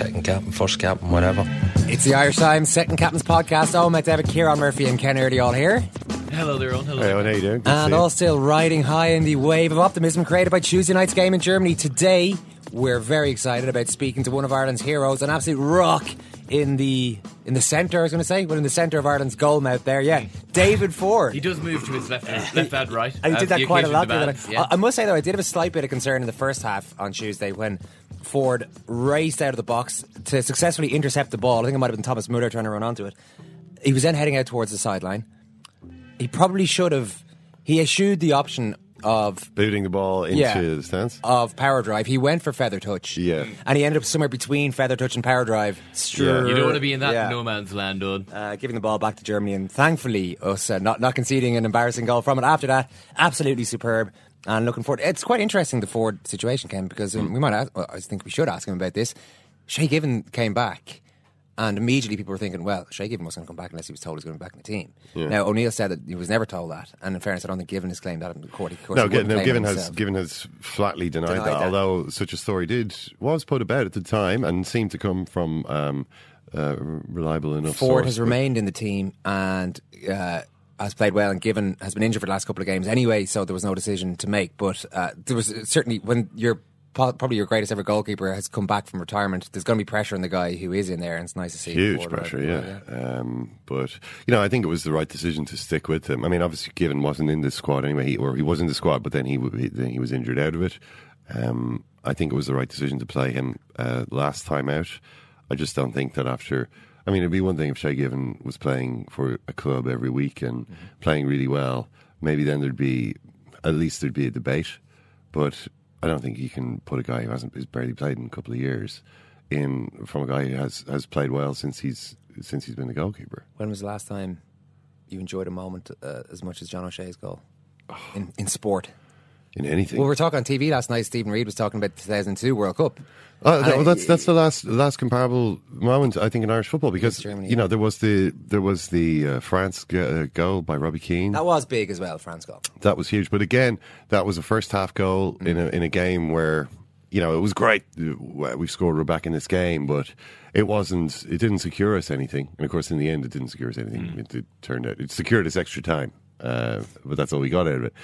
Second captain, first captain, whatever. It's the Irish Times Second Captain's Podcast. Oh, Matt David, Ciarán Murphy, and Ken Early all here. Hello there, all. Hello. Hey, what are you doing? Good to And see you. all still riding high in the wave of optimism created by Tuesday night's game in Germany. Today, we're very excited about speaking to one of Ireland's heroes, an absolute rock in the in the centre, I was going to say, but in the centre of Ireland's goal mouth there, yeah. David Forde. He does move to his left, uh, hand, left and right. And he did uh, that quite a lot. the demands, yeah. I, I must say though, I did have a slight bit of concern in the first half on Tuesday when Forde raced out of the box to successfully intercept the ball. I think it might have been Thomas Muller trying to run onto it. He was then heading out towards the sideline. He probably should have. He eschewed the option of Booting the ball into Yeah. the stance. of power drive. He went for feather touch. Yeah. and he ended up somewhere between feather touch and power drive. Yeah. you don't want to be in that Yeah. no man's land, Dud. uh, giving the ball back to Germany, and thankfully us uh, not not conceding an embarrassing goal from it. After that, absolutely superb. And looking forward, it's quite interesting the Forde situation, Ken, because um, we might. Ask, well, I think we should ask him about this. Shay Given came back, and immediately people were thinking, well, Shay Given wasn't going to come back unless he was told he was going to be back in the team. Now O'Neill said that he was never told that, and in fairness, I don't think Given has claimed that in court. Of course, No, he no Given has. Given has flatly denied, Denied that, that. Although such a story did was put about at the time and seemed to come from um, uh, reliable enough. Forde source, has remained in the team and uh, has played well, and Given has been injured for the last couple of games anyway, so there was no decision to make. But uh, there was certainly when your po- probably your greatest ever goalkeeper has come back from retirement, there's going to be pressure on the guy who is in there, and it's nice to see Huge pressure, yeah. Um, but you know, I think it was the right decision to stick with him. I mean, obviously, Given wasn't in the squad anyway, he, or he was in the squad, but then he he- then he was injured out of it. Um, I think it was the right decision to play him uh, last time out. I just don't think that after. I mean, it'd be one thing if Shay Given was playing for a club every week and Mm-hmm. playing really well. Maybe then there'd be at least there'd be a debate. But I don't think you can put a guy who hasn't who's barely played in a couple of years in from a guy who has, has played well since he's since he's been the goalkeeper. When was the last time you enjoyed a moment uh, as much as John O'Shea's goal in, in sport? In anything. Well, we were talking on TV last night. Steven Reid was talking about the 2002 World Cup. That- well, that's that's the last last comparable moment I think in Irish football because Germany, you know there was the there was the uh, France g- uh, goal by Robbie Keane That was big as well, France goal. that was huge, but again that was a first half goal in a in a game where you know it was great uh, we scored we're back in this game, but it wasn't it didn't secure us anything, and of course in the end it didn't secure us anything. It, it turned out it secured us extra time, uh, but that's all we got out of it.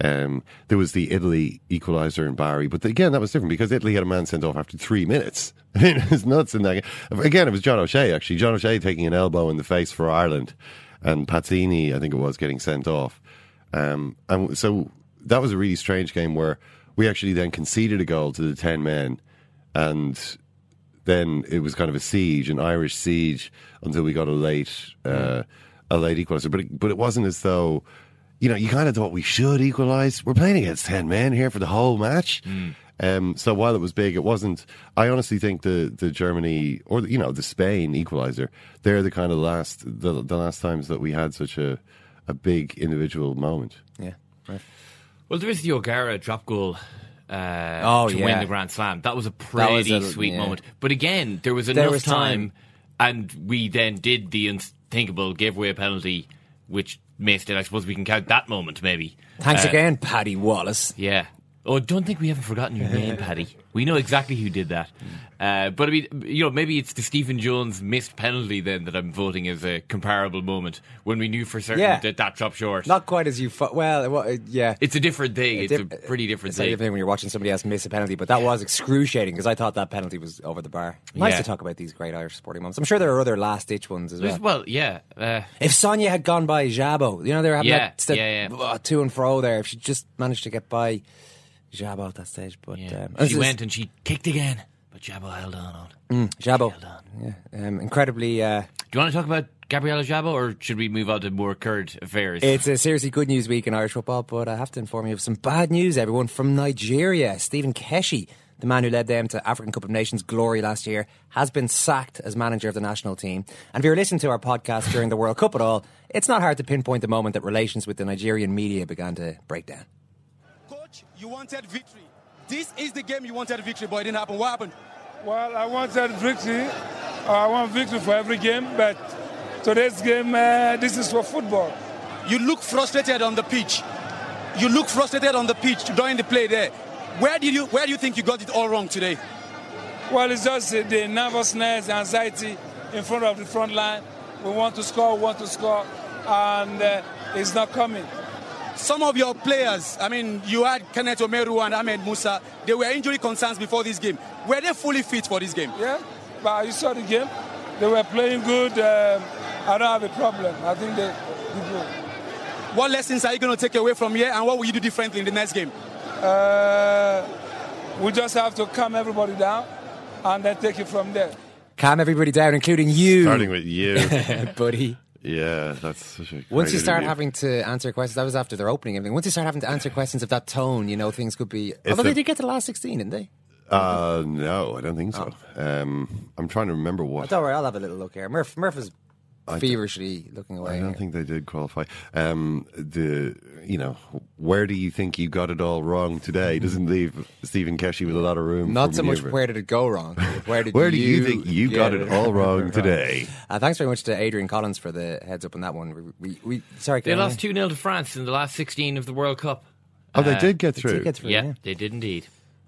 Um, there was the Italy equaliser in Bari, but again that was different because Italy had a man sent off after three minutes. I mean, it was nuts in that. Again, it was John O'Shea actually. John O'Shea taking an elbow in the face for Ireland, and Pazzini, I think it was, getting sent off. Um, and so that was a really strange game where we actually then conceded a goal to the ten men, and then it was kind of a siege, an Irish siege, until we got a late, uh, a late equaliser. But it, but it wasn't as though, you know, you kind of thought we should equalise. We're playing against ten men here for the whole match. Um, so while it was big, it wasn't. I honestly think the the Germany or the, you know the Spain equaliser, they're the kind of last the the last times that we had such a a big individual moment. Yeah, right. Well, there is the O'Gara drop goal uh, Oh, to yeah. win the Grand Slam. That was a That was pretty a- sweet yeah. moment. But again, there was There enough was time. time, and we then did the unthinkable, gave away a penalty, which missed it. I suppose we can count that moment, maybe. Thanks Uh, again, Paddy Wallace. Yeah. Oh, don't think we haven't forgotten your name, Paddy. We know exactly who did that. Uh, but I mean, you know, maybe it's the Stephen Jones missed penalty then that I'm voting as a comparable moment when we knew for certain Yeah. that that dropped short. Not quite as you. Fu- well, yeah. it's a different thing. It's, diff- a pretty different it's a thing. different thing when you're watching somebody else miss a penalty, but that was excruciating because I thought that penalty was over the bar. Nice Yeah. to talk about these great Irish sporting moments. I'm sure there are other last ditch ones as well. Well, yeah. Uh, If Sonia had gone by Szabo, you know they were having Yeah, that step, yeah, yeah. uh, to and fro there. If she just managed to get by Szabo at that stage, but yeah. um, she went and she kicked again, but Szabo held on. on. Szabo, Held on. yeah, um, incredibly. Uh, Do you want to talk about Gabriela Szabo, or should we move on to more current affairs? It's a seriously good news week in Irish football, but I have to inform you of some bad news, everyone. From Nigeria, Stephen Keshi, the man who led them to African Cup of Nations glory last year, has been sacked as manager of the national team. And if you're listening to our podcast during the World Cup at all, it's not hard to pinpoint the moment that relations with the Nigerian media began to break down. You wanted victory. This is the game you wanted victory, but it didn't happen. What happened? Well, I wanted victory. Uh, I want victory for every game, but today's game, uh, this is for football. You look frustrated on the pitch. You look frustrated on the pitch during the play there. Where did you where do you think you got it all wrong today? Well, it's just the nervousness, anxiety in front of the front line. We want to score, we want to score, and uh, it's not coming. Some of your players, I mean, you had Kenneth Omeruo and Ahmed Musa, they were injury concerns before this game. Were they fully fit for this game? Yeah, but you saw the game. They were playing good. Um, I don't have a problem. I think they did good. What lessons are you going to take away from here and what will you do differently in the next game? Uh, we just have to calm everybody down and then take it from there. Calm everybody down, including you, Starting with you. buddy. Yeah, that's such a Once you start interview. having to answer questions, that was after their opening. and everything. Once you start having to answer questions of that tone, you know things could be. Although the- they did get to the last sixteen, didn't they? Uh, no, I don't think so. Um, I'm trying to remember what. Don't worry, I'll have a little look here. Murph, Murph is I feverishly looking away. I don't here. think they did qualify. Um, the you know where do you think you got it all wrong today? Doesn't leave Stephen Keshi with a lot of room. Not for so much manoeuvre. where did it go wrong? Where did Where do you, you think you got get it all wrong today? Uh, thanks very much to Adrian Collins for the heads up on that one. We, we, we sorry, they lost 2 0 to France in the last 16 of the World Cup. Oh, they Uh, did get They through. did get through, Yeah, yeah. they did indeed.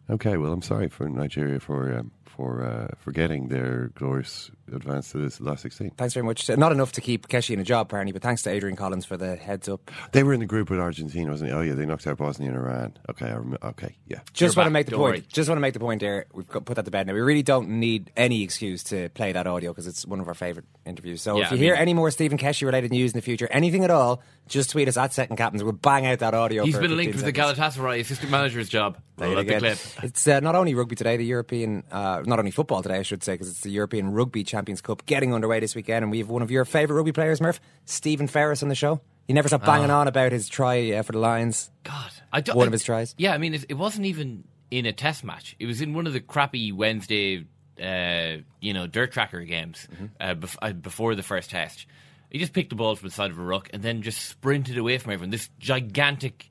Okay, well, I'm sorry for Nigeria for um, for uh, for getting their glorious advance to this last 16. Thanks very much. Not enough to keep Keshi in a job, apparently, but thanks to Adrian Collins for the heads up. They were in the group with Argentina, wasn't it? Oh yeah, they knocked out Bosnia and Iran. Okay, I rem- okay, yeah. Just You're want to make the don't point. worry. Just want to make the point there. We've got, put that to bed now. We really don't need any excuse to play that audio because it's one of our favourite interviews. So Yeah, if you I hear mean- any more Stephen Keshi related news in the future, anything at all, just tweet us at Second Captains. We'll bang out that audio. He's for been 15 linked with the. Galatasaray assistant manager's job. There you the go. clip. It's uh, not only rugby today, the European, uh, not only football today, I should say, because it's the European Rugby Champions Cup getting underway this weekend, and we have one of your favourite rugby players, Murph, Stephen Ferris, on the show. You never stop banging on about his try uh, for the Lions. God, I don't, One I- of his tries. Yeah, I mean, it, it wasn't even in a test match. It was in one of the crappy Wednesday, uh, you know, dirt tracker games Mm-hmm. uh, bef- uh, before the first test. He just picked the ball from the side of a ruck and then just sprinted away from everyone. This gigantic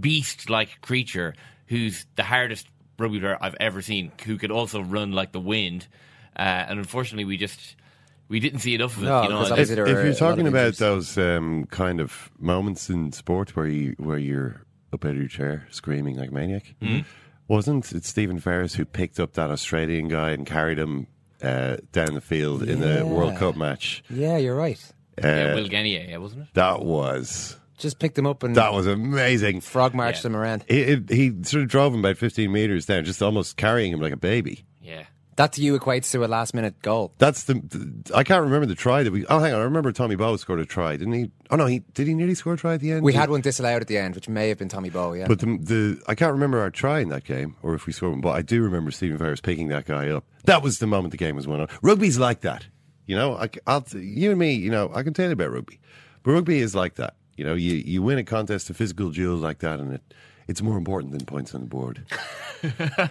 beast-like creature who's the hardest rugby player I've ever seen, who could also run like the wind. Uh, and unfortunately, we just we didn't see enough of it. No, you know, because If, if you're talking about those um, kind of moments in sport where you where you're up out of your chair screaming like a maniac, Mm-hmm. wasn't it Stephen Ferris who picked up that Australian guy and carried him uh, down the field in the World Cup match? Yeah, you're right. Uh, yeah, Will Genia, yeah, wasn't it? that was Just picked him up and that was amazing. frog marched Yeah. him around. It, it, he sort of drove him about 15 meters down, just almost carrying him like a baby. Yeah. That to you equates to a last minute goal. That's the, the- I can't remember the try that we. Oh, hang on. I remember Tommy Bowe scored a try, didn't he? Oh no, he did. He nearly score a try at the end. We had one disallowed at the end, which may have been Tommy Bowe, yeah. But the, the I can't remember our try in that game, or if we scored one. But I do remember Stephen Ferris picking that guy up. That was the moment the game was won. on. Rugby's like that, you know. I, will you and me, you know, I can tell you about rugby, but rugby is like that. You know, you, you win a contest, a physical duel like that, and it it's more important than points on the board.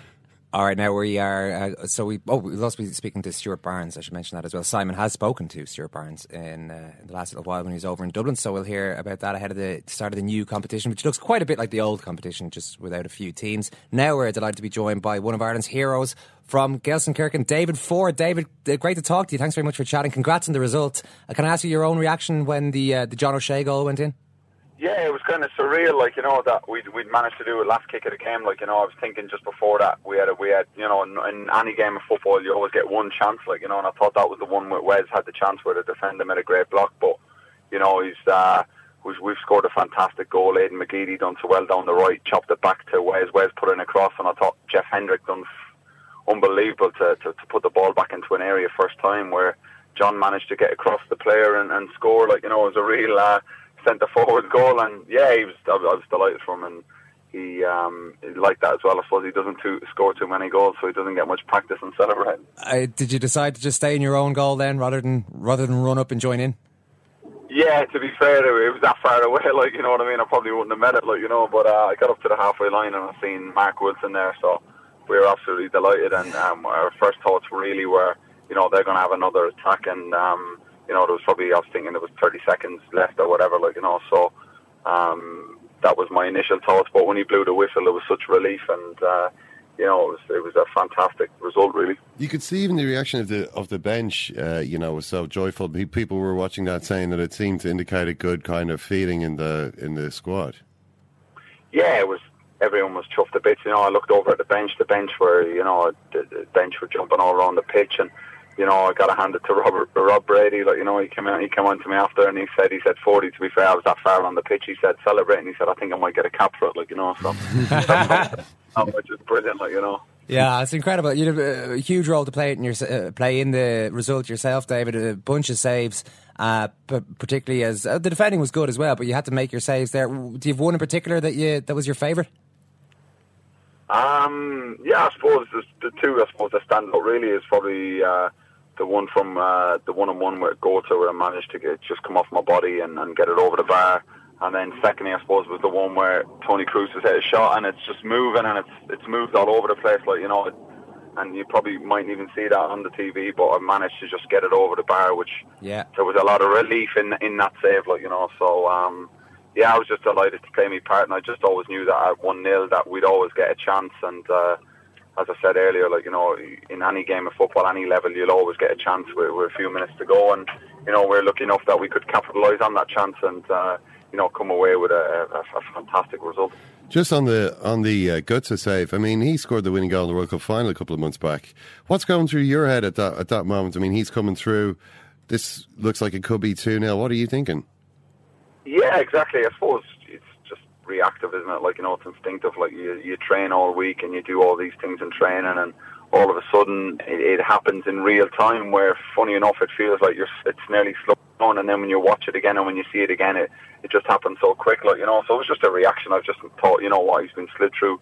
All right, now we are. Uh, so we. Oh, we'll also be speaking to Stuart Barnes. I should mention that as well. Simon has spoken to Stuart Barnes in, uh, in the last little while when he was over in Dublin. So we'll hear about that ahead of the start of the new competition, which looks quite a bit like the old competition, just without a few teams. Now we're delighted to be joined by one of Ireland's heroes from Gelsenkirchen, David Forde. David, uh, great to talk to you. Thanks very much for chatting. Congrats on the result. Uh, can I ask you your own reaction when the uh, the John O'Shea goal went in? Yeah, it was kind of surreal, like you know that we'd we'd managed to do a last kick of the game. Like you know, I was thinking just before that we had a, we had you know in, in any game of football you always get one chance, like you know, and I thought that was the one where Wes had the chance where the defender made a great block, but you know he's uh, we've, we've scored a fantastic goal. Aiden McGeady done so well down the right, chopped it back to Wes. Wes put in a cross, and I thought Jeff Hendrick done f- unbelievable to, to to put the ball back into an area first time where John managed to get across the player and, and score. Like you know, it was a real. Uh, centre forward goal, and yeah, he was. I was delighted for him, and he, um, liked that as well. I suppose he doesn't too, score too many goals, so he doesn't get much practice and celebrate. Uh, did you decide to just stay in your own goal then, rather than rather than run up and join in? Yeah, to be fair, it was that far away. Like you know what I mean. I probably wouldn't have met it. Like you know, but uh, I got up to the halfway line and I seen Marc Wilson there, so we were absolutely delighted. And um, our first thoughts really were, you know, they're going to have another attack and. Um, you know, there was probably I was thinking there was 30 seconds left or whatever, like you know. So um, that was my initial thoughts. But when he blew the whistle, it was such relief, and uh, you know, it was it was a fantastic result, really. You could see even the reaction of the of the bench, uh, you know, was so joyful. People were watching that, saying that it seemed to indicate a good kind of feeling in the in the squad. Yeah, it was. Everyone was chuffed a bit. You know, I looked over at the bench. The bench were, you know, the, the bench were jumping all around the pitch, and you know, I got to hand it to Robert, Rob Brady. Like, you know, he came out, he came on to me after, and he said, he said, 40. To be fair, I was that far on the pitch. He said, celebrating. He said, I think I might get a cap for it. Like, you know, so which is brilliant. Like, you know. Yeah, it's incredible. You have a huge role to play in your uh, play in the result yourself, David. A bunch of saves, uh, particularly as uh, the defending was good as well, but you had to make your saves there. Do you have one in particular that you that was your favourite? Um, yeah, I suppose the, the two I suppose that stand out really is probably uh, the one from uh, the one on one where Götze where I managed to get just come off my body and, and get it over the bar. And then secondly, I suppose was the one where Toni Kroos has hit a shot and it's just moving and it's it's moved all over the place, like you know. It, and you probably mightn't even see that on the TV, but I managed to just get it over the bar, which yeah, there was a lot of relief in in that save, like you know. So um, yeah, I was just delighted to play my part, and I just always knew that at one 0 that we'd always get a chance, and. Uh, as I said earlier, like you know, in any game of football, any level, you'll always get a chance with, with a few minutes to go, and you know, we're lucky enough that we could capitalise on that chance and uh, you know come away with a, a, a, fantastic result. Just on the on the uh, Götze save, I mean, he scored the winning goal in the World Cup final a couple of months back. What's going through your head at that at that moment? I mean, he's coming through. This looks like it could be two 0 What are you thinking? Yeah, exactly. I suppose reactive, isn't it? Like you know, it's instinctive. Like you you train all week and you do all these things in training, and all of a sudden it, it happens in real time. Where funny enough, it feels like you're it's nearly slow down, and then when you watch it again and when you see it again, it it just happens so quick. Like you know, so it was just a reaction. I've just thought, you know what, he's been slid through.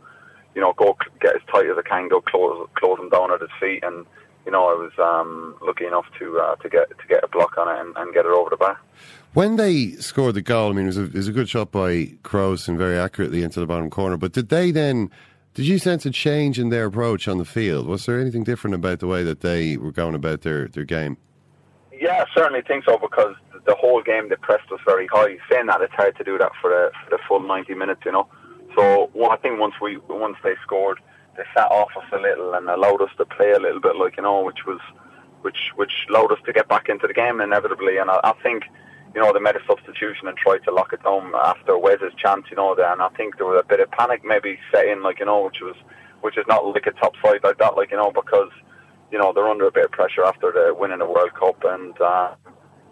You know, go get as tight as I can, go close close him down at his feet, and you know, I was um, lucky enough to uh, to get to get a block on it and, and get it over the bar. When they scored the goal, I mean, it was a, it was a good shot by Kroos and very accurately into the bottom corner. But did they then? Did you sense a change in their approach on the field? Was there anything different about the way that they were going about their, their game? Yeah, I certainly think so because the whole game the press was very high. Saying that, it's hard to do that for the, for the full ninety minutes, you know. So well, I think once we once they scored, they sat off us a little and allowed us to play a little bit, like you know, which was which which allowed us to get back into the game inevitably. And I, I think you know, they made a substitution and tried to lock it down after Wes's chance, you know, and I think there was a bit of panic maybe set in, like, you know, which was, which is not like a top side like that, like, you know, because, you know, they're under a bit of pressure after the winning the World Cup and, uh,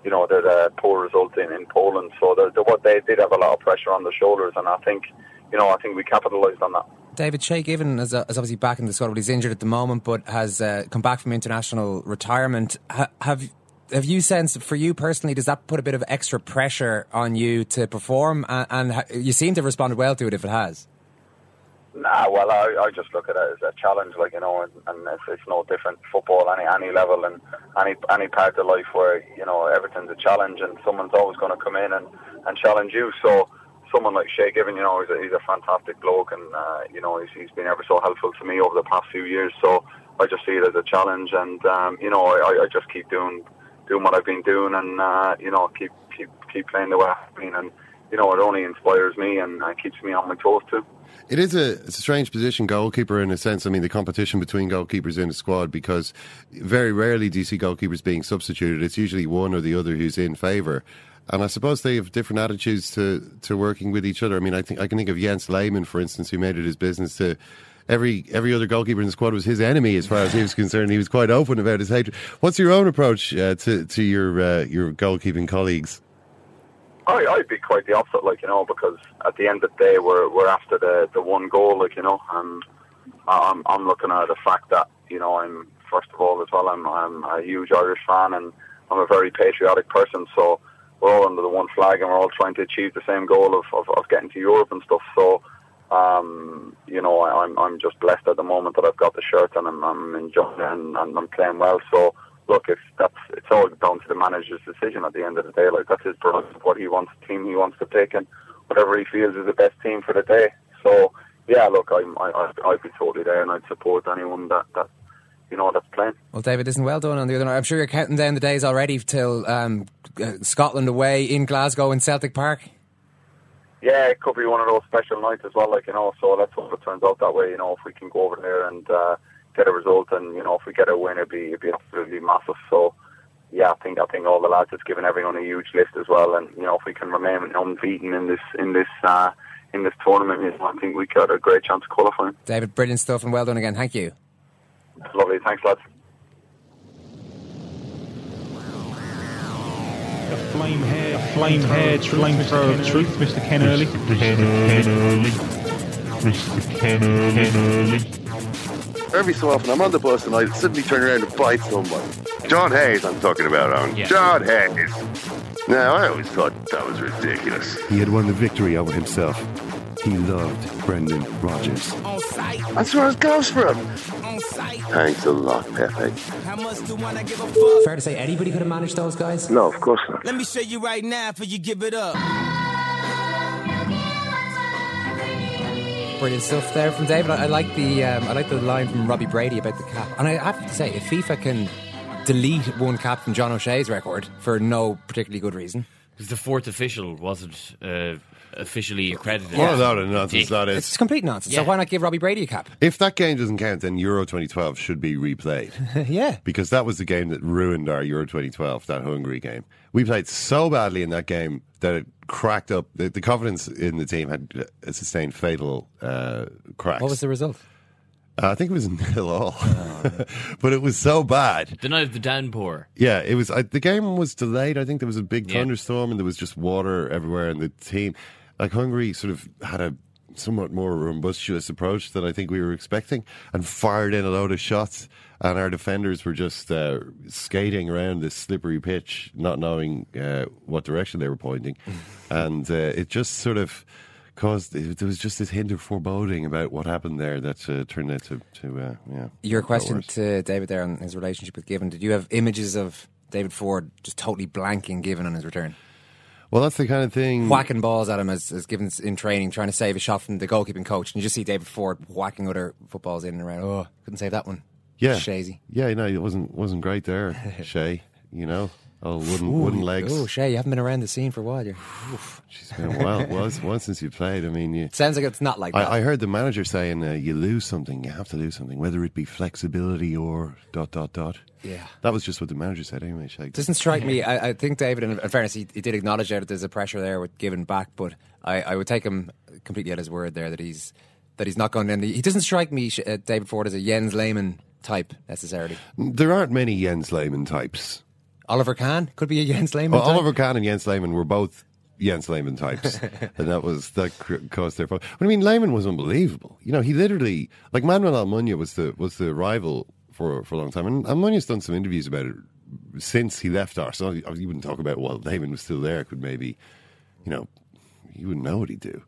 you know, they're a poor result in, in Poland. So they're, what they did have a lot of pressure on the shoulders. And I think, you know, I think we capitalised on that. David Shay Given is, is, obviously back in the squad, but he's injured at the moment, but has uh, come back from international retirement. Ha- have have you sensed for you personally? Does that put a bit of extra pressure on you to perform? And, and you seem to have responded well to it if it has. Nah, well, I, I just look at it as a challenge, like you know, and, and it's, it's no different football any any level and any any part of life where you know everything's a challenge and someone's always going to come in and, and challenge you. So someone like Shay Given, you know, he's a, he's a fantastic bloke, and uh, you know, he's, he's been ever so helpful to me over the past few years. So I just see it as a challenge, and um, you know, I, I just keep doing doing what I've been doing, and uh, you know, keep keep keep playing the way I've been, and you know, it only inspires me and uh, keeps me on my toes too. It is a, it's a strange position, goalkeeper, in a sense. I mean, the competition between goalkeepers in a squad, because very rarely do you see goalkeepers being substituted. It's usually one or the other who's in favour. And I suppose they have different attitudes to, to working with each other. I mean, I think I can think of Jens Lehmann, for instance, who made it his business to every every other goalkeeper in the squad was his enemy as far as he was concerned. He was quite open about his hatred. What's your own approach uh, to to your uh, your goalkeeping colleagues? I, I'd be quite the opposite, like you know, because at the end of the day, we're we're after the the one goal, like you know, and I'm I'm looking at the fact that you know I'm first of all as well I'm I'm a huge Irish fan and I'm a very patriotic person, so we're all under the one flag and we're all trying to achieve the same goal of of, of getting to Europe and stuff. So. Um, you know, I, I'm I'm just blessed at the moment that I've got the shirt and I'm, I'm enjoying it and, and I'm playing well. So look, if that's it's all down to the manager's decision at the end of the day. Like that's his prerogative, what he wants, the team he wants to pick, and whatever he feels is the best team for the day. So yeah, look, I'm, I I'd, I'd be totally there, and I'd support anyone that that you know that's playing. Well, David, isn't well done on the other night. I'm sure you're counting down the days already till um, uh, Scotland away in Glasgow in Celtic Park. Yeah, it could be one of those special nights as well. Like you know, so let's hope it turns out that way. You know, if we can go over there and. Uh, get a result, and you know if we get a win, it'd be it'd be absolutely massive. So yeah, I think I think all the lads has given everyone a huge lift as well, and you know if we can remain unbeaten in this in this uh, in this tournament, you know, I think we got a great chance of qualifying. David, brilliant stuff, and well done again. Thank you. Lovely, thanks, lads. A flame hair, a flame hair, flame thrower of truth, Mr. Ken Early. Mr. Ken Early. Mr. Ken Early. Every so often, I'm on the bus and I suddenly turn around and bite someone. John Hayes, I'm talking about, Owen. Yeah. John Hayes. Now, I always thought that was ridiculous. He had won the victory over himself. He loved Brendan Rodgers. That's where it goes from. Thanks a lot, Pepe. Fair to say anybody could have managed those guys? No, of course not. Let me show you right now for you give it up. Brilliant stuff there from David. I, I like the um, I like the line from Robbie Brady about the cap. And I have to say, if FIFA can delete one cap from John O'Shea's record for no particularly good reason, because the fourth official wasn't uh, officially accredited. What a load of nonsense that is. it's complete nonsense. Yeah. So why not give Robbie Brady a cap? If that game doesn't count, then Euro 2012 should be replayed. yeah. Because that was the game that ruined our Euro 2012, that Hungary game. We played so badly in that game that it cracked up. The, the confidence in the team had uh, sustained fatal uh, cracks. What was the result? Uh, I think it was nil all. but it was so bad. The night of the downpour. Yeah, it was. I, the game was delayed. I think there was a big Yeah. thunderstorm and there was just water everywhere. And the team, like Hungary, sort of had a somewhat more robust approach than I think we were expecting, and fired in a load of shots. And our defenders were just uh, skating around this slippery pitch, not knowing uh, what direction they were pointing, and uh, it just sort of caused. There was just this hint of foreboding about what happened there that uh, turned out to, to uh, yeah. Your question to David there on his relationship with Given. Did you have images of David Forde just totally blanking Given on his return? Well, that's the kind of thing. Whacking balls at him as, as Given's in training, trying to save a shot from the goalkeeping coach. And you just see David Forde whacking other footballs in and around. Oh, couldn't save that one. Yeah, Shazy. Yeah, no, it wasn't wasn't great there, Shay. You know, oh wooden Ooh, wooden legs. Oh, Shay, you haven't been around the scene for a while. You're, oof. It's been a while, well, it's- since you played. I mean, you. Sounds like it's not like that. I, I heard the manager saying, uh, "You lose something, you have to lose something, whether it be flexibility or dot dot dot." Yeah. that was just what the manager said. Anyway, Shay. doesn't strike me. I, I think David, in, in fairness, he, he did acknowledge that there's a pressure there with Given back, but I, I would take him completely at his word there that he's that he's not going in. He doesn't strike me, uh, David Forde, as a Jens Lehmann type necessarily. There aren't many Jens Lehmann types. Oliver Kahn could be a Jens Lehmann. Well. Oliver Kahn and Jens Lehmann were both Jens Lehmann types, and that was that caused their. But I mean, Lehmann was unbelievable. You know, he literally like Manuel Almunia was the was the rival for for a long time, and Almunia's done some interviews about it since he left Arsenal. You wouldn't talk about while Lehmann was still there. Could maybe, you know, you wouldn't know what he'd do,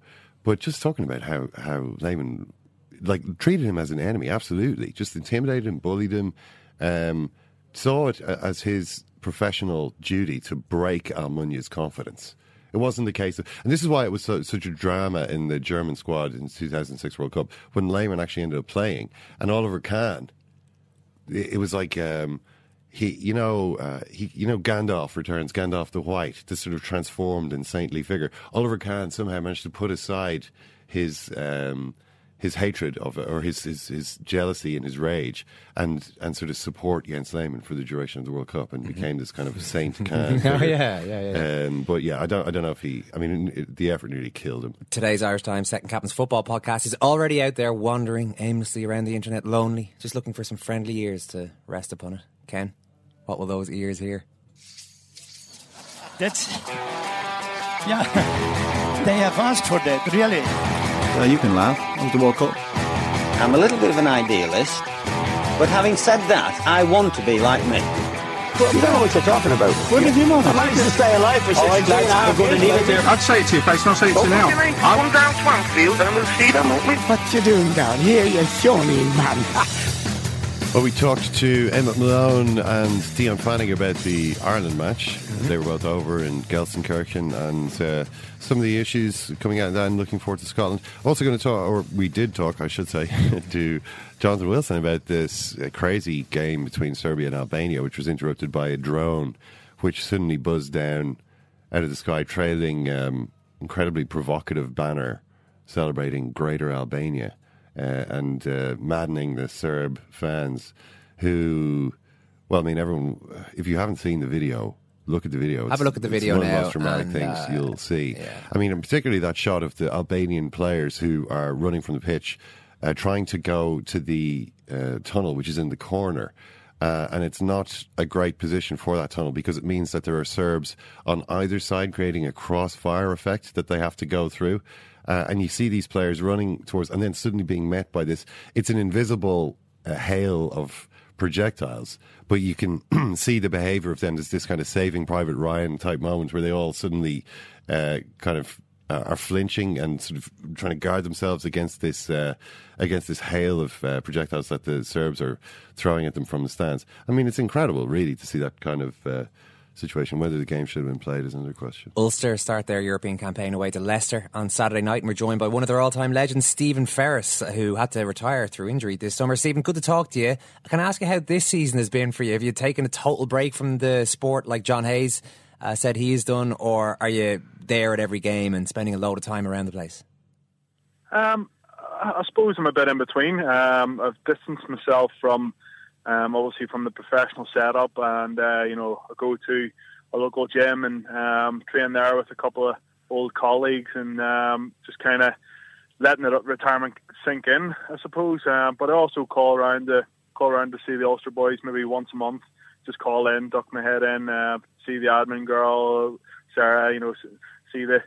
but just talking about how how Lehmann like treated him as an enemy, absolutely, just intimidated him, bullied him, um, saw it as his professional duty to break Almunia's confidence. It wasn't the case, of, and this is why it was so, such a drama in the German squad in the 2006 World Cup when Lehmann actually ended up playing, and Oliver Kahn. It, it was like um, he, you know, uh, he, you know, Gandalf returns, Gandalf the White, this sort of transformed and saintly figure. Oliver Kahn somehow managed to put aside his. Um, his hatred of it, or his, his, his jealousy and his rage, and and sort of support Jens Lehmann for the duration of the World Cup, and became this kind of saint kind. Oh, yeah, yeah, yeah. Um, but yeah, I don't I don't know if he. I mean, it, the effort nearly killed him. Today's Irish Times Second Captain's Football Podcast is already out there wandering aimlessly around the internet, lonely, just looking for some friendly ears to rest upon it. Ken, what will those ears hear? That's. Yeah. they have asked for that, really. Uh, you can laugh. It was the World Cup. I'm a little bit of an idealist, but having said that, I want to be like me. you don't know what you're talking about. What did you want? I'd like to stay alive for 16 and a half years. I'd say it to your face, and I'll say it to you now. Come down Swansfield and we'll see them, won't we? What you doing down here, you shawny man? Well, we talked to Emmet Malone and Dion Fanning about the Ireland match. They were both over in Gelsenkirchen and uh, some of the issues coming out of that and looking forward to Scotland. Also going to talk, or we did talk, I should say, to Jonathan Wilson about this uh, crazy game between Serbia and Albania, which was interrupted by a drone, which suddenly buzzed down out of the sky, trailing um, incredibly provocative banner celebrating Greater Albania and uh, maddening the Serb fans who, well, I mean, everyone, if you haven't seen the video, look at the video. Have a look at the It's video one of the most dramatic and, things uh, you'll see. I mean, and particularly that shot of the Albanian players who are running from the pitch, uh, trying to go to the uh, tunnel, which is in the corner. Uh, and it's not a great position for that tunnel because it means that there are Serbs on either side creating a crossfire effect that they have to go through. Uh, and you see these players running towards, and then suddenly being met by this. It's an invisible uh, hail of projectiles, but you can see the behavior of them. There's this kind of saving Private Ryan type moment where they all suddenly uh, kind of uh, are flinching and sort of trying to guard themselves against this uh, against this hail of uh, projectiles that the Serbs are throwing at them from the stands. I mean, it's incredible, really, to see that kind of uh, situation. Whether the game should have been played is another question. Ulster start their European campaign away to Leicester on Saturday night, and we're joined by one of their all-time legends, Stephen Ferris, who had to retire through injury this summer. Stephen, good to talk to you. Can I ask you how this season has been for you? Have you taken a total break from the sport like John Hayes uh, said he's done, or are you there at every game and spending a load of time around the place? Um, I I suppose I'm a bit in between. Um, I've distanced myself from, um, obviously, from the professional setup, and uh, you know, I go to a local gym and um, train there with a couple of old colleagues, and um, just kind of letting the retirement sink in, I suppose. Um, but I also call around to call around to see the Ulster boys maybe once a month. Just call in, duck my head in, uh, see the admin girl, Sarah. You know, see the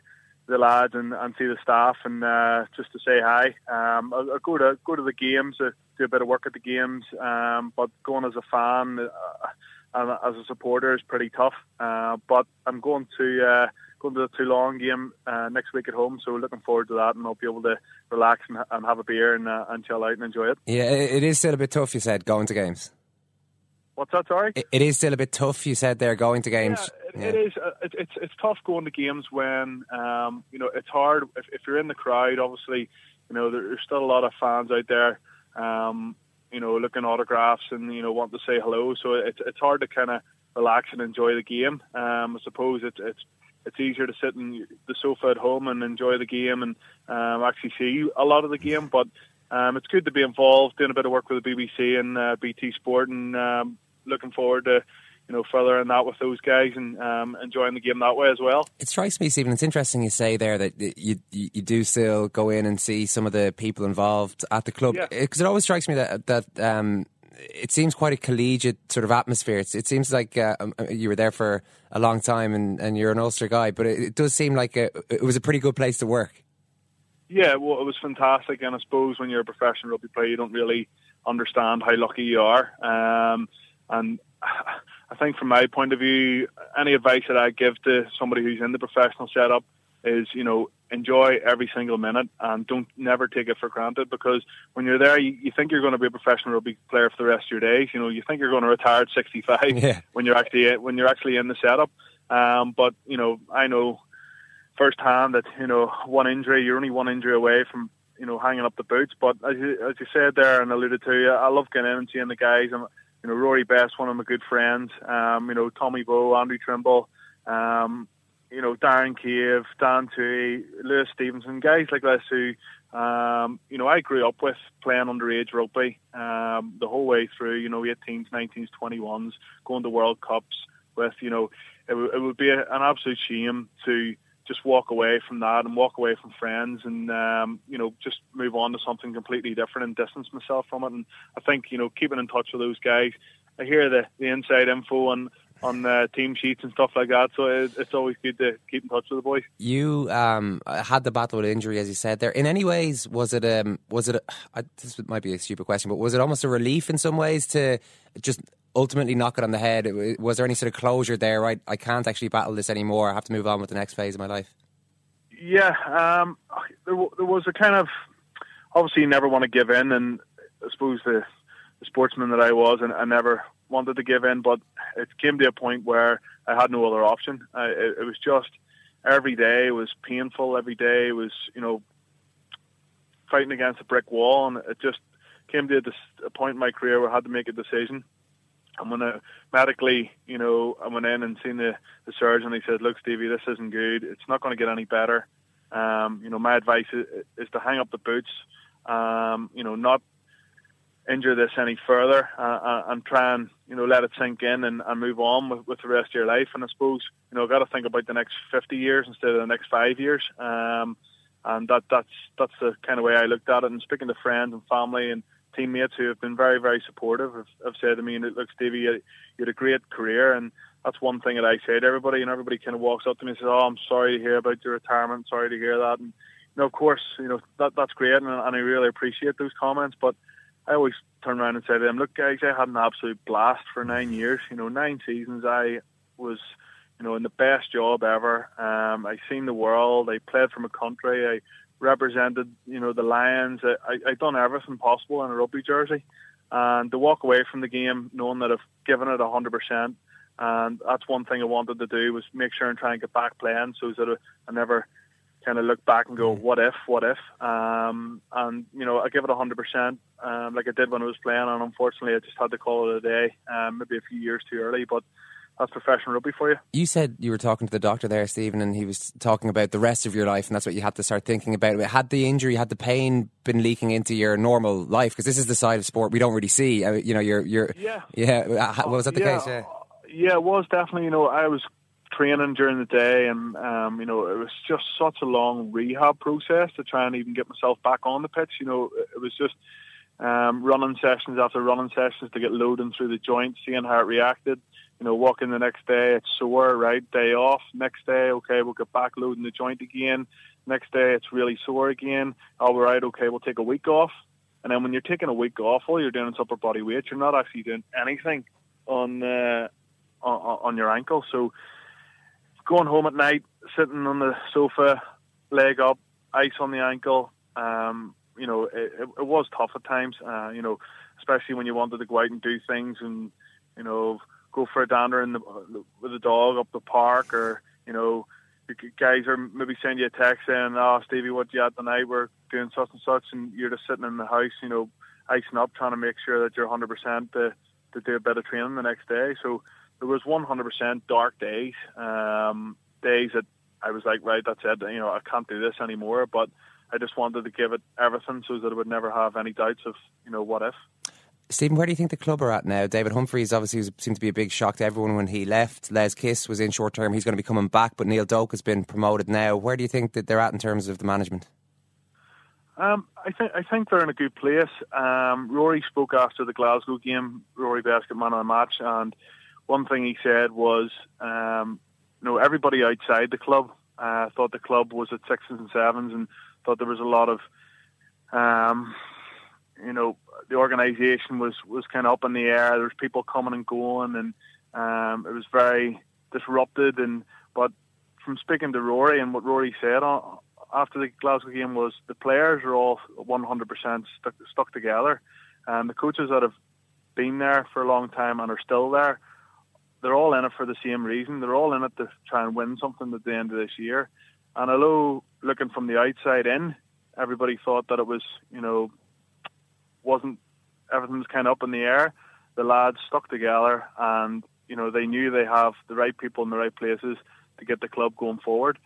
the lads and, and see the staff and uh, just to say hi. Um, I, I go to go to the games, uh, do a bit of work at the games, um, but going as a fan uh, and as a supporter is pretty tough. Uh, but I'm going to uh, going to the Toulon game uh, next week at home, so we're looking forward to that, and I'll be able to relax and, and have a beer and, uh, and chill out and enjoy it. Yeah, it is still a bit tough. You said going to games. What's that? Sorry. It, it is still a bit tough. You said they're going to games. It is. uh, It, it's it's tough going to games when um, you know it's hard if, if you're in the crowd. Obviously, you know there's still a lot of fans out there. Um, you know, looking autographs and you know want to say hello. So it's it's hard to kind of relax and enjoy the game. Um, I suppose it's it's it's easier to sit in the sofa at home and enjoy the game and um, actually see a lot of the game. But um, it's good to be involved, doing a bit of work with the BBC and uh, BT Sport, and um, looking forward to you know furthering that with those guys and um, enjoying the game that way as well. It strikes me, Stephen. It's interesting you say there that you you, do still go in and see some of the people involved at the club Yeah. because it always strikes me that that um, it seems quite a collegiate sort of atmosphere. It's, it seems like uh, um, you were there for a long time and, and you're an Ulster guy, but it, it does seem like a, it was a pretty good place to work. Yeah, well, it was fantastic, and I suppose when you're a professional rugby player, you don't really understand how lucky you are. Um, and I think, from my point of view, any advice that I give to somebody who's in the professional setup is, you know, enjoy every single minute and don't never take it for granted because when you're there, you, you think you're going to be a professional rugby player for the rest of your days. You know, you think you're going to retire at 65 Yeah. when you're actually when you're actually in the setup. Um, but you know, I know firsthand that you know one injury, you're only one injury away from you know hanging up the boots. But as you, as you said there and alluded to, I love getting in and seeing the guys. And you know, Rory Best, one of my good friends. Um, you know, Tommy Bowe, Andrew Trimble. Um, you know, Darren Cave, Dan Tuohy, Lewis Stevenson, guys like this who, um, you know, I grew up with playing underage rugby um, the whole way through, you know, 18s, 19s, 21s, going to World Cups with, you know, it, w- it would be a, an absolute shame to just walk away from that and walk away from friends and, um, you know, just move on to something completely different and distance myself from it. And I think, you know, keeping in touch with those guys, I hear the, the inside info and, on uh, team sheets and stuff like that. So it, it's always good to keep in touch with the boys. You um, had the battle with injury, as you said there. In any ways, was it um, was it? A, I, this might be a stupid question, but was it almost a relief in some ways to just ultimately knock it on the head? Was there any sort of closure there? Right, I can't actually battle this anymore. I have to move on with the next phase of my life. Yeah, um, there, w- there was a kind of obviously you never want to give in, and I suppose the, the sportsman that I was, and I never wanted to give in, but it came to a point where I had no other option. I, it, it was just every day was painful. Every day was you know fighting against a brick wall, and it just came to a, a point in my career where I had to make a decision. And when I medically, you know, I went in and seen the, the surgeon, he said, "Look, Stevie, this isn't good. It's not going to get any better. Um, you know, my advice is, is to hang up the boots. Um, you know, not injure this any further uh, and try and you know let it sink in and, and move on with, with the rest of your life. And I suppose you know I've got to think about the next 50 years instead of the next five years. Um, and that that's that's the kind of way I looked at it. And speaking to friends and family and teammates who have been very very supportive have, have said to me, "Look, Stevie, you, you had a great career." And that's one thing that I say to everybody, and everybody kind of walks up to me and says, "Oh, I'm sorry to hear about your retirement. Sorry to hear that." And you know, of course, you know that that's great, and, and I really appreciate those comments, but I always turn around and say to them, look, guys, I had an absolute blast for nine years. You know, nine seasons. I was, you know, in the best job ever. Um, I seen the world. I played for my country. I represented, you know, the Lions. I, I, I done everything possible in a rugby jersey. And to walk away from the game knowing that I've given it 100%, and that's one thing I wanted to do was make sure and try and get back playing so that I never kind of look back and go, what if, what if? Um, and, you know, I give it 100%, um, like I did when I was playing, and unfortunately I just had to call it a day, um, maybe a few years too early, but that's professional rugby for you. You said you were talking to the doctor there, Stephen, and he was talking about the rest of your life, and that's what you had to start thinking about. Had the injury, had the pain been leaking into your normal life? Because this is the side of sport we don't really see. Uh, you know, you're, you're, yeah, yeah. Was that the yeah. case? Yeah, yeah, it was definitely. You know, I was training during the day, and um, you know, it was just such a long rehab process to try and even get myself back on the pitch. You know, it was just um, running sessions after running sessions to get loading through the joint, seeing how it reacted. You know, walking the next day, it's sore, right? Day off. Next day, okay, we'll get back loading the joint again. Next day, it's really sore again. All right, okay, we'll take a week off. And then when you're taking a week off, all you're doing is upper body weight. You're not actually doing anything on uh, on, on your ankle. So going home at night, sitting on the sofa, leg up, ice on the ankle. Um, you know, it, it, was tough at times. Uh, you know, especially when you wanted to go out and do things and you know go for a dander in the, with the dog up the park, or you know, guys are maybe send you a text saying, "Oh, Stevie, what you at tonight? We're doing such and such," and you're just sitting in the house, you know, icing up, trying to make sure that you're 100 percent to to do a bit of training the next day. So there was 100% dark days, um, days that I was like, right, that's it. You know, I can't do this anymore. But I just wanted to give it everything so that I would never have any doubts of, you know, what if. Stephen, where do you think the club are at now? David Humphreys obviously seemed to be a big shock to everyone when he left. Les Kiss was in short term. He's going to be coming back, but Neil Doak has been promoted now. Where do you think that they're at in terms of the management? Um, I think I think they're in a good place. Um, Rory spoke after the Glasgow game. Rory Best man of the match, and one thing he said was, um, you know, everybody outside the club uh, thought the club was at sixes and sevens, and thought there was a lot of, um, you know, the organisation was was kind of up in the air. There was people coming and going, and um, it was very disrupted. And but from speaking to Rory and what Rory said on, after the Glasgow game was the players are all 100% stuck, stuck together, and the coaches that have been there for a long time and are still there they're all in it for the same reason. They're all in it to try and win something at the end of this year. And although looking from the outside in, everybody thought that it was, you know, wasn't everything was kind of up in the air. The lads stuck together, and you know they knew they have the right people in the right places to get the club going forward.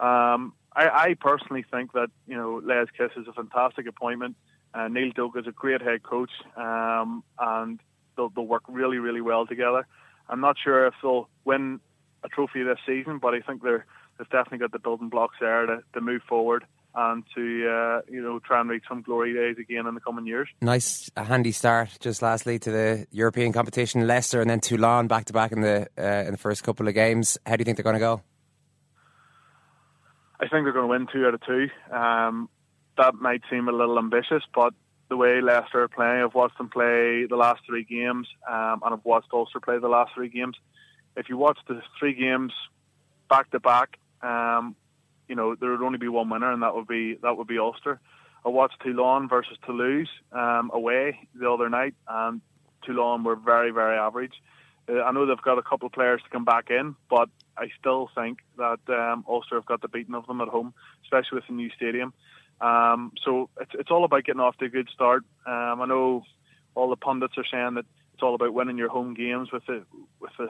Um, I, I personally think that you know Les Kiss is a fantastic appointment. Uh, Neil Doak is a great head coach, um, and they'll, they'll work really, really well together. I'm not sure if they'll win a trophy this season, but I think they're they've definitely got the building blocks there to, to move forward and to uh, you know try and reach some glory days again in the coming years. Nice, a handy start. Just lastly to the European competition, Leicester and then Toulon back to back in the uh, in the first couple of games. How do you think they're going to go? I think they're going to win two out of two. Um, that might seem a little ambitious, but the way Leicester are playing, I've watched them play the last three games, um, and I've watched Ulster play the last three games. If you watch the three games back to back, um, you know there would only be one winner, and that would be that would be Ulster. I watched Toulon versus Toulouse um, away the other night, and Toulon were very very average. Uh, I know they've got a couple of players to come back in, but I still think that um, Ulster have got the beating of them at home, especially with the new stadium. Um, so it's it's all about getting off to a good start. Um, I know all the pundits are saying that it's all about winning your home games with the with the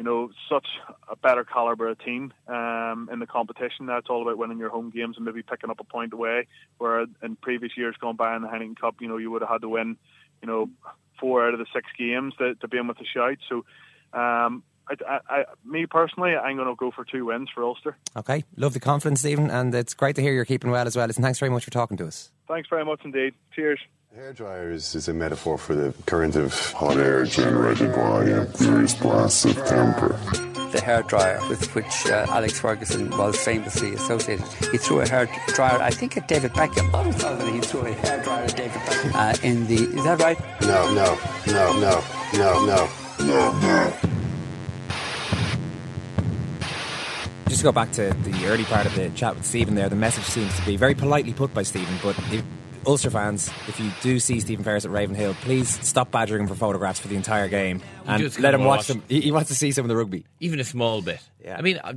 you know such a better caliber of team um, in the competition. Now it's all about winning your home games and maybe picking up a point away. Where in previous years gone by in the Heineken Cup, you know you would have had to win, you know, four out of the six games to, to be in with a shout. So um, I, I, me personally, I'm going to go for two wins for Ulster. Okay, love the confidence, Stephen, and it's great to hear you're keeping well as well. Listen, thanks very much for talking to us. Thanks very much indeed. Cheers. Hairdryer is, is a metaphor for the current of hot air generated by uh, various blasts of temper. The hairdryer with which uh, Alex Ferguson was famously associated. He threw a hairdryer, I think, at David Beckham. I always thought that he threw a hairdryer at David Beckham. Uh, in the, is that right? No, no, no, no, no, no, no, no. Just to go back to the early part of the chat with Stephen there, the message seems to be very politely put by Stephen, but if, Ulster fans, if you do see Stephen Ferris at Ravenhill, please stop badgering him for photographs for the entire game and let him watch watch. them. He, he wants to see some of the rugby. even a small bit. Yeah. I mean, uh,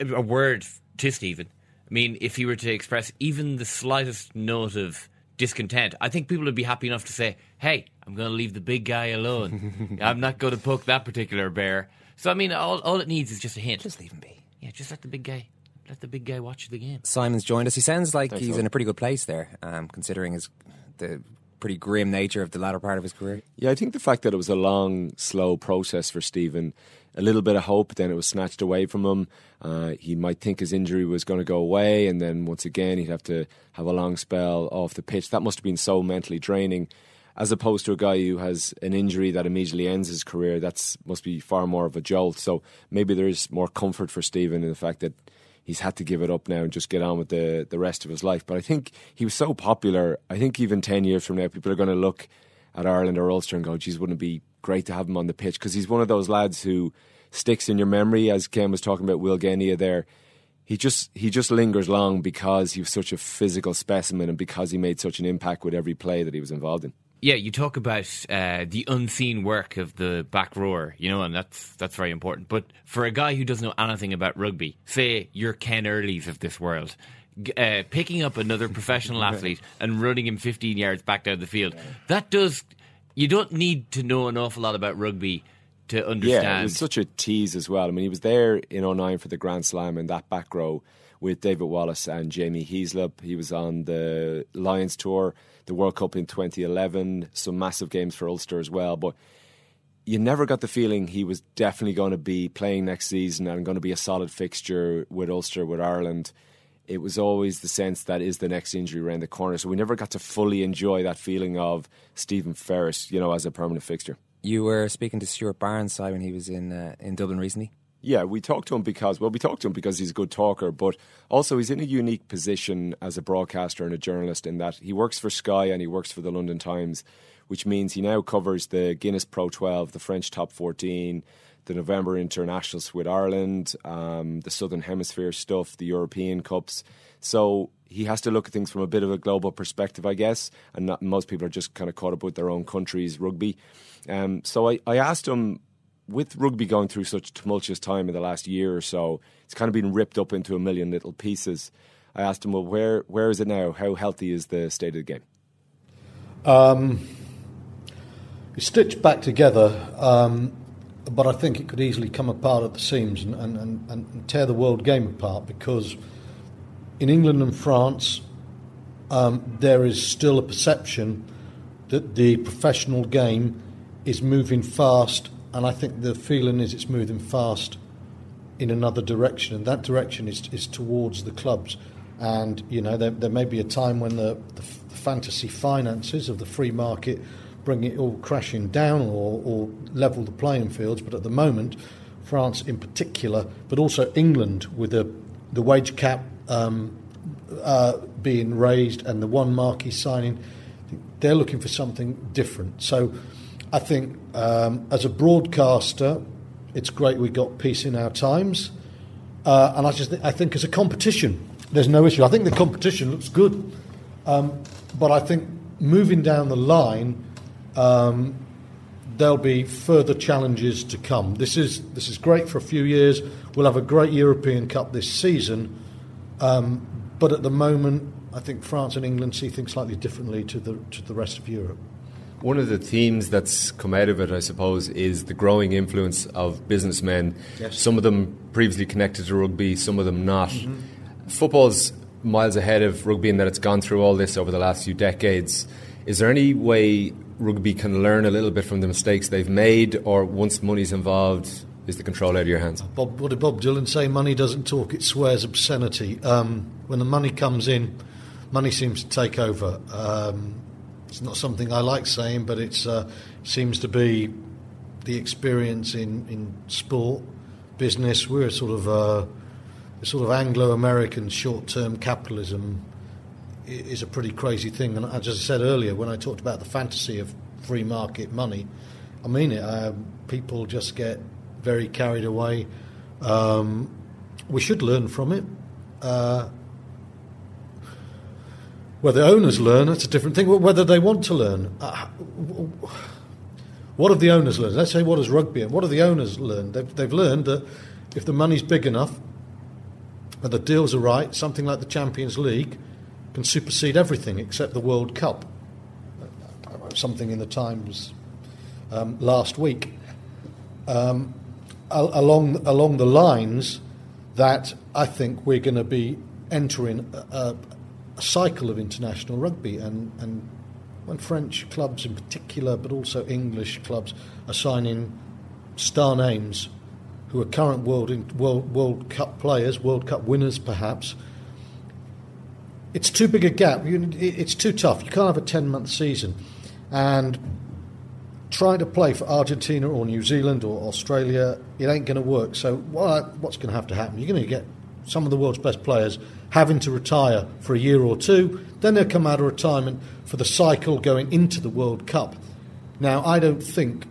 a, a word to Stephen. I mean, if he were to express even the slightest note of discontent, I think people would be happy enough to say, "Hey, I'm going to leave the big guy alone. I'm not going to poke that particular bear." So, I mean, all all it needs is just a hint. Just leave him be. Yeah, just let the big guy let the big guy watch the game. Simon's joined us. He sounds like Thanks, he's Simon. in a pretty good place there, um, considering his the pretty grim nature of the latter part of his career. Yeah, I think the fact that it was a long, slow process for Stephen, a little bit of hope, then it was snatched away from him. Uh, he might think his injury was going to go away, and then once again he'd have to have a long spell off the pitch. That must have been so mentally draining. As opposed to a guy who has an injury that immediately ends his career, that's must be far more of a jolt. So maybe there is more comfort for Stephen in the fact that he's had to give it up now and just get on with the, the rest of his life. But I think he was so popular. I think even 10 years from now, people are going to look at Ireland or Ulster and go, geez, wouldn't it be great to have him on the pitch? Because he's one of those lads who sticks in your memory, as Ken was talking about Will Genia there. He just he just lingers long because he was such a physical specimen and because he made such an impact with every play that he was involved in. Yeah, you talk about uh, the unseen work of the back rower, you know, and that's that's very important. But for a guy who doesn't know anything about rugby, say you're Ken Early's of this world, uh, picking up another professional athlete and running him 15 yards back down the field, that does. You don't need to know an awful lot about rugby to understand. Yeah, it was such a tease as well. I mean, he was there in 09 for the Grand Slam in that back row with David Wallace and Jamie Heaslip. He was on the Lions tour, the World Cup in 2011, some massive games for Ulster as well. But you never got the feeling he was definitely going to be playing next season and going to be a solid fixture with Ulster, with Ireland. It was always the sense that is the next injury around the corner. So we never got to fully enjoy that feeling of Stephen Ferris, you know, as a permanent fixture. You were speaking to Stuart Barnes, Simon. He was in uh, in Dublin recently. Yeah, we talked to him because, well, we talked to him because he's a good talker, but also he's in a unique position as a broadcaster and a journalist in that he works for Sky and he works for the London Times, which means he now covers the Guinness Pro 12, the French Top 14, the November Internationals with Ireland, um, the Southern Hemisphere stuff, the European Cups. So he has to look at things from a bit of a global perspective, I guess, and not, most people are just kind of caught up with their own country's rugby. Um, so I, I asked him with rugby going through such tumultuous time in the last year or so, it's kind of been ripped up into a million little pieces. I asked him, well, where where is it now? How healthy is the state of the game? Um, it's stitched back together, um, but I think it could easily come apart at the seams and, and, and, and tear the world game apart because in England and France, um, there is still a perception that the professional game is moving fast, and I think the feeling is it's moving fast in another direction, and that direction is, is towards the clubs. And you know, there, there may be a time when the, the, the fantasy finances of the free market bring it all crashing down or, or level the playing fields. But at the moment, France in particular, but also England with the the wage cap um, uh, being raised and the one marquee signing, they're looking for something different. So I think um, as a broadcaster, it's great we got peace in our times. Uh, and I just th- I think as a competition, there's no issue. I think the competition looks good. Um, but I think moving down the line, um, there'll be further challenges to come. This is this is great for a few years. We'll have a great European Cup this season, um, but at the moment, I think France and England see things slightly differently to the to the rest of Europe. One of the themes that's come out of it, I suppose, is the growing influence of businessmen. Yes. Some of them previously connected to rugby, some of them not. Mhm. Football's miles ahead of rugby in that it's gone through all this over the last few decades. Is there any way rugby can learn a little bit from the mistakes they've made, or once money's involved, is the control out of your hands? Bob, what did Bob Dylan say? Money doesn't talk; it swears obscenity. Um, when the money comes in, money seems to take over. Um, it's not something I like saying, but it uh, seems to be the experience in, in sport, business. We're sort of uh, sort of Anglo-American short-term capitalism is a pretty crazy thing. And as I said earlier, when I talked about the fantasy of free market money, I mean it. Um, people just get very carried away. Um, we should learn from it. Uh, whether owners learn, that's a different thing. Whether they want to learn. Uh, what have the owners learned? Let's say what has rugby and what have the owners learned? They've, they've learned that if the money's big enough and the deals are right, something like the Champions League can supersede everything except the World Cup. Something in the Times um, last week um, along along the lines that I think we're going to be entering a, a, cycle of international rugby, and, and when French clubs in particular, but also English clubs, are signing star names who are current world in, world World Cup players, World Cup winners, perhaps. It's too big a gap. You, it's too tough. You can't have a ten month season, and trying to play for Argentina or New Zealand or Australia, it ain't going to work. So what, what's going to have to happen? You're going to get some of the world's best players having to retire for a year or two. Then they'll come out of retirement for the cycle going into the World Cup. Now, I don't think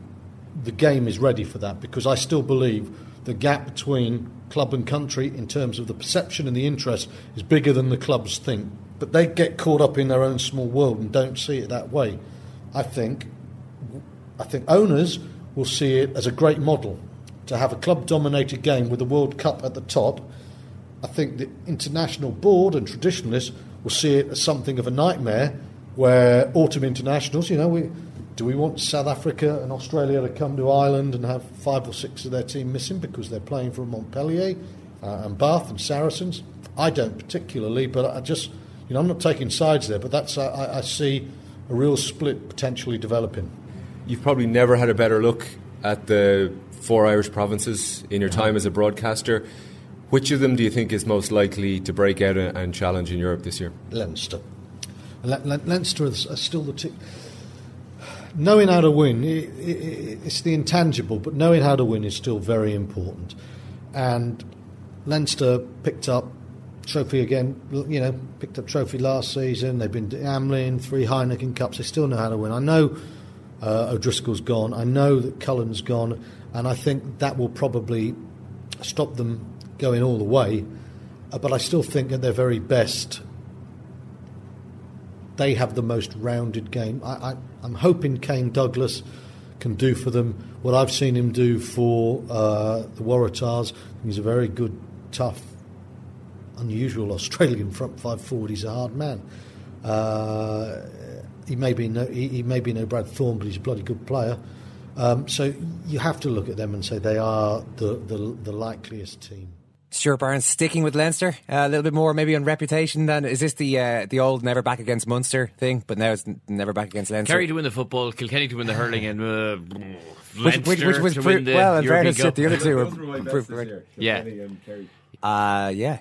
the game is ready for that because I still believe the gap between club and country in terms of the perception and the interest is bigger than the clubs think. But they get caught up in their own small world and don't see it that way. I think I think owners will see it as a great model to have a club dominated game with the World Cup at the top. I think the international board and traditionalists will see it as something of a nightmare where autumn internationals, you know, we, do we want South Africa and Australia to come to Ireland and have five or six of their team missing because they're playing for Montpellier uh, and Bath and Saracens? I don't particularly, but I just, you know, I'm not taking sides there, but that's, I, I see a real split potentially developing. You've probably never had a better look at the four Irish provinces in your time as a broadcaster. Which of them do you think is most likely to break out and challenge in Europe this year? Leinster. Le- Le- Leinster is still the t- knowing how to win. i i it's the intangible, but knowing how to win is still very important. And Leinster picked up trophy again. You know, picked up trophy last season. They've been Amlin, three Heineken Cups. They still know how to win. I know uh, O'Driscoll's gone. I know that Cullen's gone, and I think that will probably stop them going all the way. Uh, but I still think at their very best, they have the most rounded game. I, I'm hoping Kane Douglas can do for them. What I've seen him do for uh, the Waratahs, he's a very good, tough, unusual Australian front five forward. He's a hard man. Uh, he may be no, he, he may be no Brad Thorn, but he's a bloody good player. Um, so you have to look at them and say they are the, the, the likeliest team. Stuart Barnes sticking with Leinster uh, a little bit more, maybe on reputation. Than is this the uh, the old never back against Munster thing? But now it's never back against Leinster. Kerry to win the football, Kilkenny to win the hurling, and uh, which, Leinster which, which was to pre- win the well, in fairness, the other two were Those were my bets proved this right. year. Yeah. And Kerry. Uh, yeah.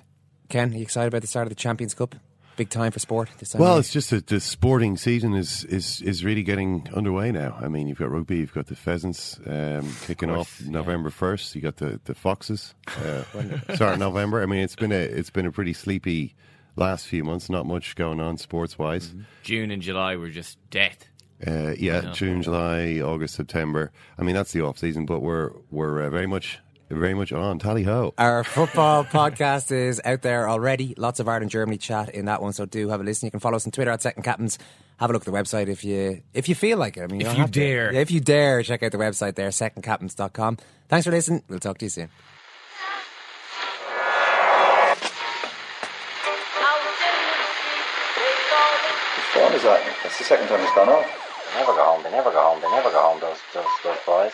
Ken, are you excited about the start of the Champions Cup? Big time for sport this time. Well, year. it's just that the sporting season is, is, is really getting underway now. I mean, you've got rugby, you've got the pheasants um, kicking off November first. You got the the foxes. Uh, sorry, November. I mean, it's been a it's been a pretty sleepy last few months. Not much going on sports wise. June and July were just death. Uh, yeah, Yeah. June, July, August, September. I mean, that's the off season, but we're we're uh, very much very much on. Tally ho! Our football podcast is out there already. Lots of Ireland Germany chat in that one, so do have a listen. You can follow us on Twitter at Second Captains. Have a look at the website if you if you feel like it. I mean, If you have to. dare. If you dare, check out the website there, secondcaptains.com. Thanks for listening. We'll talk to you soon. What is that? That's the second time it's gone off. They never go home. They never go home. They never go home. Those those those boys.